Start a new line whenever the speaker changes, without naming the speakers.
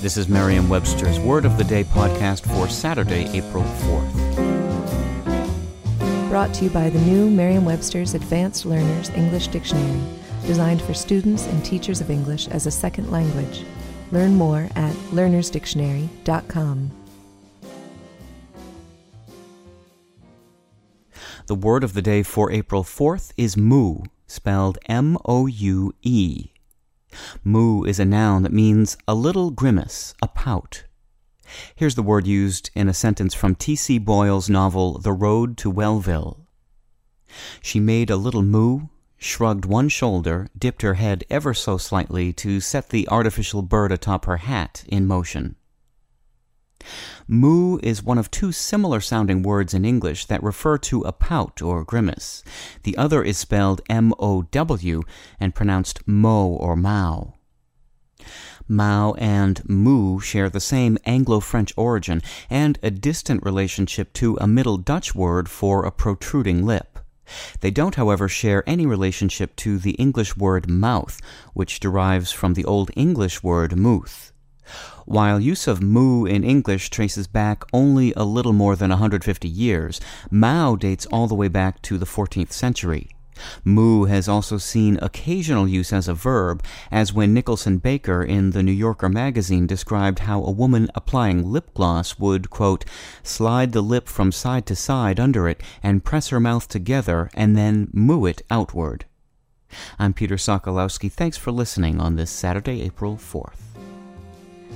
This is Merriam Webster's Word of the Day podcast for Saturday, April 4th.
Brought to you by the new Merriam Webster's Advanced Learners English Dictionary, designed for students and teachers of English as a second language. Learn more at learnersdictionary.com.
The word of the day for April 4th is moue, spelled M O U E. Moue is a noun that means a little grimace, a pout. Here's the word used in a sentence from T.C. Boyle's novel The Road to Wellville. She made a little moue, shrugged one shoulder, dipped her head ever so slightly to set the artificial bird atop her hat in motion. Moue is one of two similar sounding words in English that refer to a pout or grimace. The other is spelled M O W and pronounced mo or mao. Mow and moue share the same Anglo French origin and a distant relationship to a Middle Dutch word for a protruding lip. They don't, however, share any relationship to the English word mouth, which derives from the Old English word mouth. While use of moue in English traces back only a little more than 150 years, mow dates all the way back to the 14th century. Moue has also seen occasional use as a verb, as when Nicholson Baker in the New Yorker magazine described how a woman applying lip gloss would, quote, slide the lip from side to side under it and press her mouth together and then moue it outward. I'm Peter Sokolowski. Thanks for listening on this Saturday, April 4th.